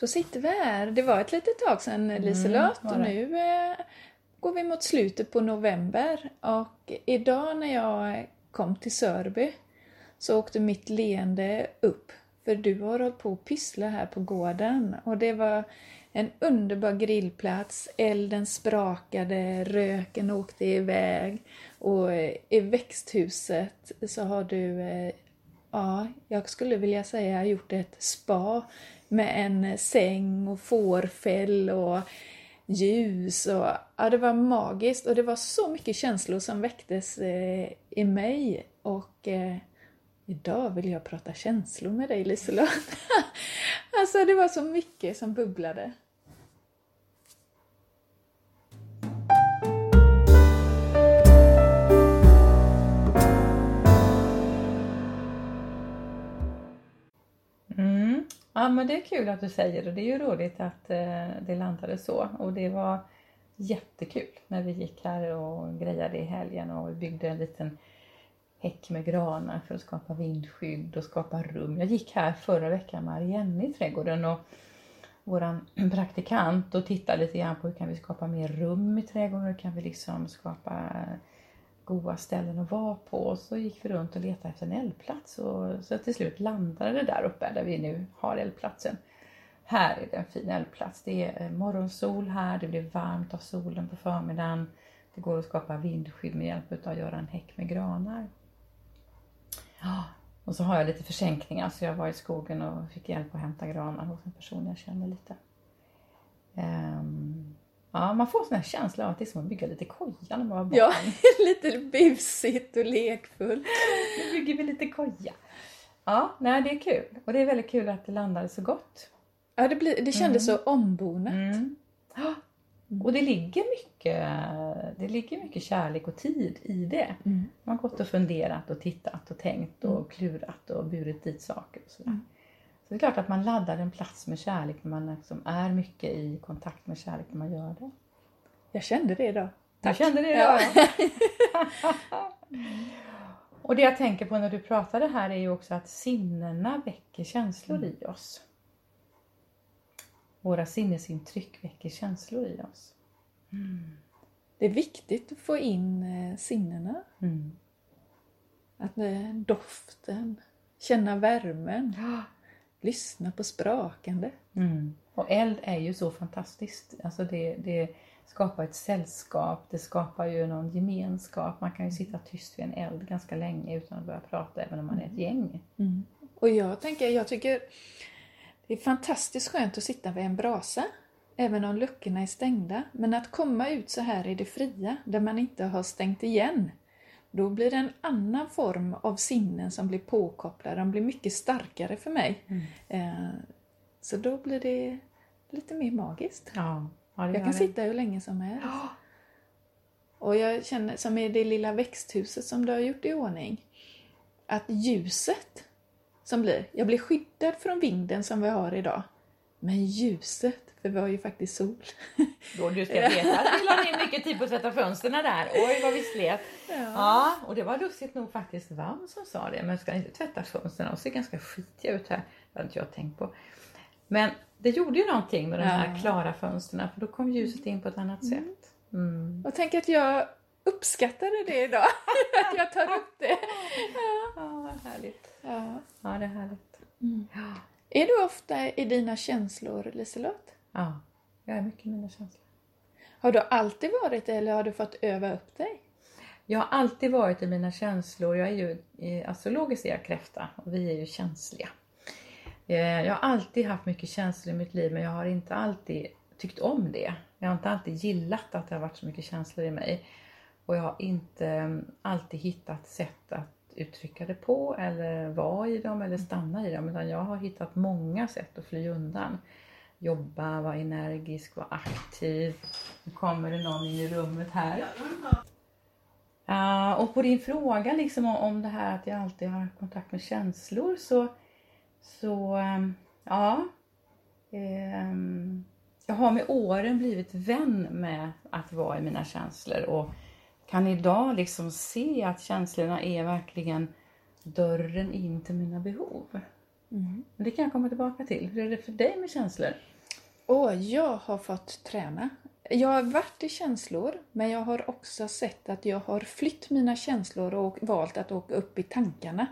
Då sitter vi här. Det var ett litet tag sedan Liselott var och nu eh, går vi mot slutet på november. Och idag när jag kom till Sörby så åkte mitt leende upp. För du har hållit på att pyssla här på gården. Och det var en underbar grillplats. Elden sprakade, röken åkte iväg. Och i växthuset så har du eh, Ja, jag skulle vilja säga gjort ett spa med en säng och fårfäll och ljus och ja, det var magiskt och det var så mycket känslor som väcktes eh, i mig och eh, idag vill jag prata känslor med dig Liselott. alltså det var så mycket som bubblade. Ja men det är kul att du säger det. Det är ju roligt att eh, det landade så. Och det var jättekul när vi gick här och grejade i helgen och byggde en liten häck med granar för att skapa vindskydd och skapa rum. Jag gick här förra veckan med Arienne i trädgården och våran praktikant och tittade lite grann på hur kan vi skapa mer rum i trädgården, hur kan vi liksom skapa goda ställen att vara på. Och så gick vi runt och letade efter en eldplats och så till slut landade det där uppe där vi nu har eldplatsen. Här är det en fin eldplats. Det är eh, morgonsol här, det blir varmt av solen på förmiddagen. Det går att skapa vindskydd med hjälp av att göra en häck med granar. Ja, och så har jag lite försänkningar så jag var i skogen och fick hjälp att hämta granar hos en person jag känner lite. Ehm, Ja, man får sån här känsla av att det är som att bygga lite koja när man var barn. Ja, lite busigt och lekfullt. Nu bygger vi lite koja. Ja, nej det är kul. Och det är väldigt kul att det landade så gott. Ja, det, blir, det kändes så ombonat. Mm. Ja. Och det ligger, mycket, det ligger mycket kärlek och tid i det. Mm. Man har gått och funderat och tittat och tänkt och klurat och burit dit saker. Och sådär. Mm. Det är klart att man laddar en plats med kärlek när man liksom är mycket i kontakt med kärlek när man gör det. Jag kände det idag. Jag kände det Ja. ja. Och det jag tänker på när du pratade här är ju också att sinnena väcker känslor i oss. Våra sinnesintryck väcker känslor i oss. Det är viktigt att få in eh, sinnena. Mm. Att eh, doften, känna värmen, lyssna på sprakande. Mm. Och eld är ju så fantastiskt. Alltså det, det skapar ett sällskap, det skapar ju någon gemenskap. Man kan ju sitta tyst vid en eld ganska länge utan att börja prata även om man är ett gäng. Och jag tänker, jag tycker det är fantastiskt skönt att sitta vid en brasa, även om luckorna är stängda. Men att komma ut så här i det fria, där man inte har stängt igen, då blir det en annan form av sinnen som blir påkopplade. De blir mycket starkare för mig. Eh, Så då blir det lite mer magiskt. Ja, ja Jag kan det. sitta hur länge som helst. Och jag känner, som i det lilla växthuset som du har gjort i ordning, att ljuset som blir, jag blir skyddad från vinden som vi har idag. Men ljuset, för vi har ju faktiskt sol. Då du ska veta att vi la ner mycket tid på att tvätta fönstren där. Oj vad vi slet. Ja. och det var lustigt nog faktiskt Vam som sa det. Men ska inte tvätta fönstren? De ser ganska skitiga ut här. Det hade inte jag tänkt på. Men det gjorde ju någonting med de här Ja. klara fönstren för då kom ljuset in på ett annat sätt. Mm. Och tänk att jag uppskattade det idag. att jag tar upp det. Ja, vad härligt. Ja. Ja, det är härligt. Ja. Är du ofta i dina känslor, Liselott? ja, jag är mycket i mina känslor. Har du alltid varit det eller har du fått öva upp dig? Jag har alltid varit i mina känslor. Jag är ju astrologiskt är jag kräfta och vi är ju känsliga. Eh, Jag har alltid haft mycket känslor i mitt liv men jag har inte alltid tyckt om det. Jag har inte alltid gillat att det har varit så mycket känslor i mig. Och jag har inte mm, alltid hittat sätt att uttrycka det på eller vara i dem eller stanna i dem. Utan jag har hittat många sätt att fly undan. Jobba, vara energisk, vara aktiv. Nu kommer det någon in i rummet här. Ja, och på din fråga liksom om, om det här att jag alltid har kontakt med känslor så, så ehm, ja. Ehm, jag har med åren blivit vän med att vara i mina känslor och kan idag liksom se att känslorna är verkligen dörren in till mina behov. Men det kan jag komma tillbaka till. Hur är det för dig med känslor? Och jag har fått träna. Jag har varit i känslor, men jag har också sett att jag har flytt mina känslor och valt att åka upp i tankarna.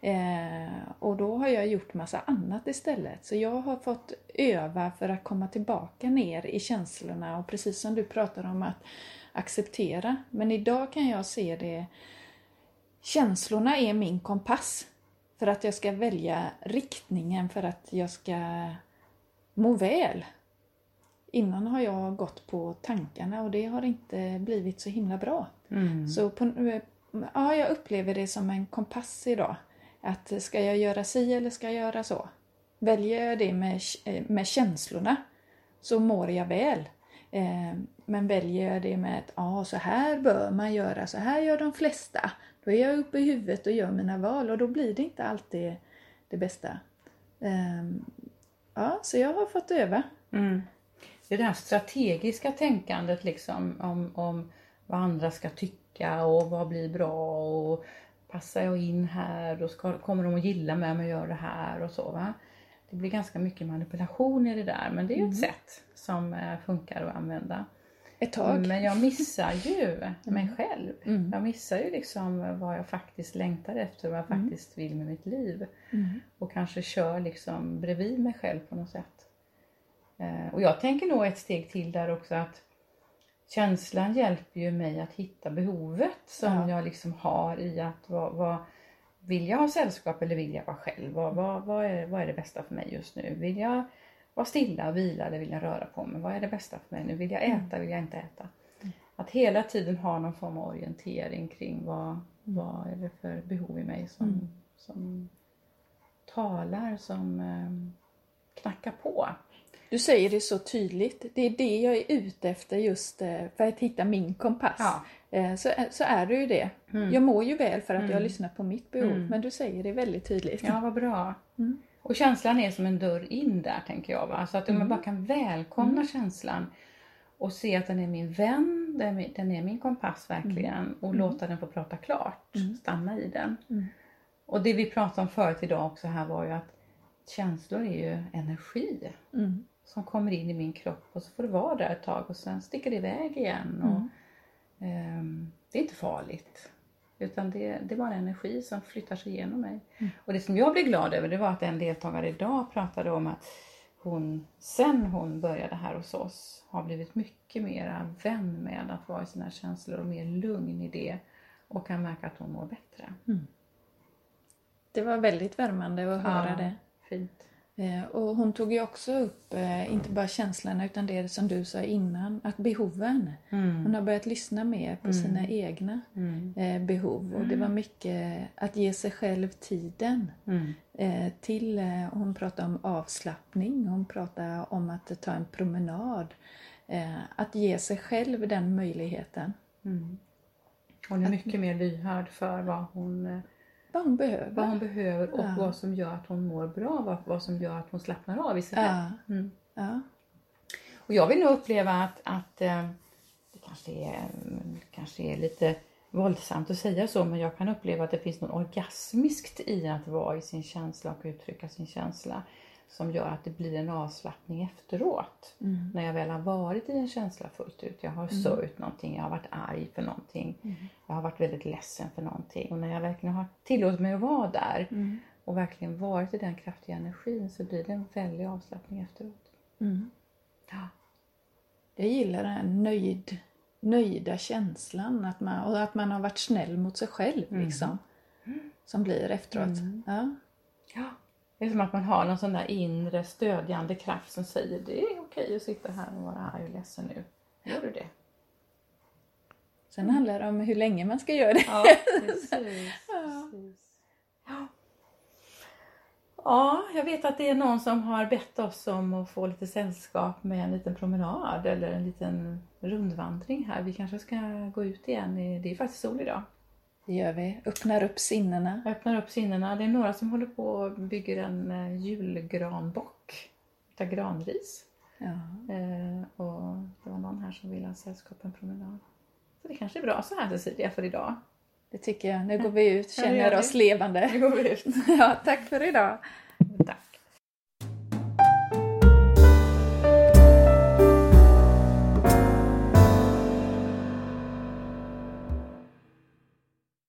Eh, och då har jag gjort massa annat istället. Så jag har fått öva för att komma tillbaka ner i känslorna och precis som du pratar om att acceptera. Men idag kan jag se det Känslorna är min kompass för att jag ska välja riktningen för att jag ska må väl. Innan har jag gått på tankarna och det har inte blivit så himla bra. Så på, ja, jag upplever det som en kompass idag. Att ska jag göra si eller ska jag göra så? Väljer jag det med, med känslorna så mår jag väl. Ehm, men väljer jag det med att ja, så här bör man göra, så här gör de flesta. Då är jag uppe i huvudet och gör mina val och då blir det inte alltid det bästa. Ehm, ja, så jag har fått öva. Mm. Det är det här strategiska tänkandet liksom om, om vad andra ska tycka och vad blir bra och passar jag in här och ska, kommer de att gilla mig om jag gör det här och så. Va? Det blir ganska mycket manipulation i det där men det är ju ett sätt som eh, funkar att använda. Ett tag. Men jag missar ju mig själv. Jag missar ju liksom vad jag faktiskt längtar efter, vad jag faktiskt vill med mitt liv. Och kanske kör liksom bredvid mig själv på något sätt. Eh, Och jag tänker nog ett steg till där också att känslan hjälper ju mig att hitta behovet som Ja. jag liksom har i att vad, vad vill jag ha sällskap eller vill jag vara själv? Vad, vad, vad, är, vad är det bästa för mig just nu? Vill jag vara stilla och vila eller vill jag röra på mig? Vad är det bästa för mig nu? Vill jag äta? Vill jag inte äta? Att hela tiden ha någon form av orientering kring vad, vad är det för behov i mig som, som talar, som eh, knackar på. Du säger det så tydligt. Det är det jag är ute efter just eh, för att hitta min kompass. Ja. Eh, Så, så är det ju det. Jag mår ju väl för att jag lyssnar på mitt behov, men du säger det väldigt tydligt. Ja, vad bra. Och känslan är som en dörr in där tänker jag. Va? Så att om jag bara kan välkomna känslan och se att den är min vän, den är min, den är min kompass verkligen och låta den få prata klart, stanna i den. Och det vi pratade om förut idag också här var ju att känslor är ju energi Mm. Som kommer in i min kropp och så får det vara där ett tag och sen sticker det iväg igen. Och, ehm, det är inte farligt. Utan det, det är bara energi som flyttar sig igenom mig. Och det som jag blev glad över det var att en deltagare idag pratade om att hon sen hon började här hos oss har blivit mycket mera vän med att vara i sina känslor och mer lugn i det och kan märka att hon mår bättre. Det var väldigt värmande att höra Ja. det. Fint. Eh, Och hon tog ju också upp, eh, inte bara känslorna utan det som du sa innan, att behoven. Hon har börjat lyssna mer på sina egna eh, behov och det var mycket att ge sig själv tiden. Eh, till, hon pratade om avslappning, hon pratade om att ta en promenad. Att ge sig själv den möjligheten. Hon är mycket mer lyhörd för vad hon Vad hon behöver. vad hon behöver och Ja. vad som gör att hon mår bra, vad, vad som gör att hon slappnar av i sig själv. Ja. Mm. Ja. Och jag vill nog uppleva att, att eh, det kanske är, kanske är lite våldsamt att säga så, men jag kan uppleva att det finns något orgasmiskt i att vara i sin känsla och uttrycka sin känsla som gör att det blir en avslappning efteråt. När jag väl har varit i en känsla fullt ut. Jag har sörjt någonting, jag har varit arg för någonting. Jag har varit väldigt ledsen för någonting. Och när jag verkligen har tillåtit mig att vara där och verkligen varit i den kraftiga energin så blir det en väldig avslappning efteråt. Mm. Ja. Jag gillar den här nöjd, nöjda känslan att man, och att man har varit snäll mot sig själv. Liksom, som blir efteråt. Ja. Ja, det är som att man har någon sån där inre stödjande kraft som säger det är okej att sitta här och vara arg och ledsen nu. Gör du det? Sen handlar det om hur länge man ska göra det. Ja, precis. precis. Ja. ja, jag vet att det är någon som har bett oss om att få lite sällskap med en liten promenad eller en liten rundvandring här. Vi kanske ska gå ut igen. Det är faktiskt sol idag. Det gör vi. Öppnar upp sinnena. Öppnar upp sinnena. Det är några som håller på och bygger en eh, julgranbock utav granris. Ja. Eh, och det var någon här som ville ha sällskap en promenad. Så det kanske är bra så här Cecilia för idag. Det tycker jag. Nu går vi ut, Ja, känner vi. oss levande. Nu går vi ut. Ja, tack för idag.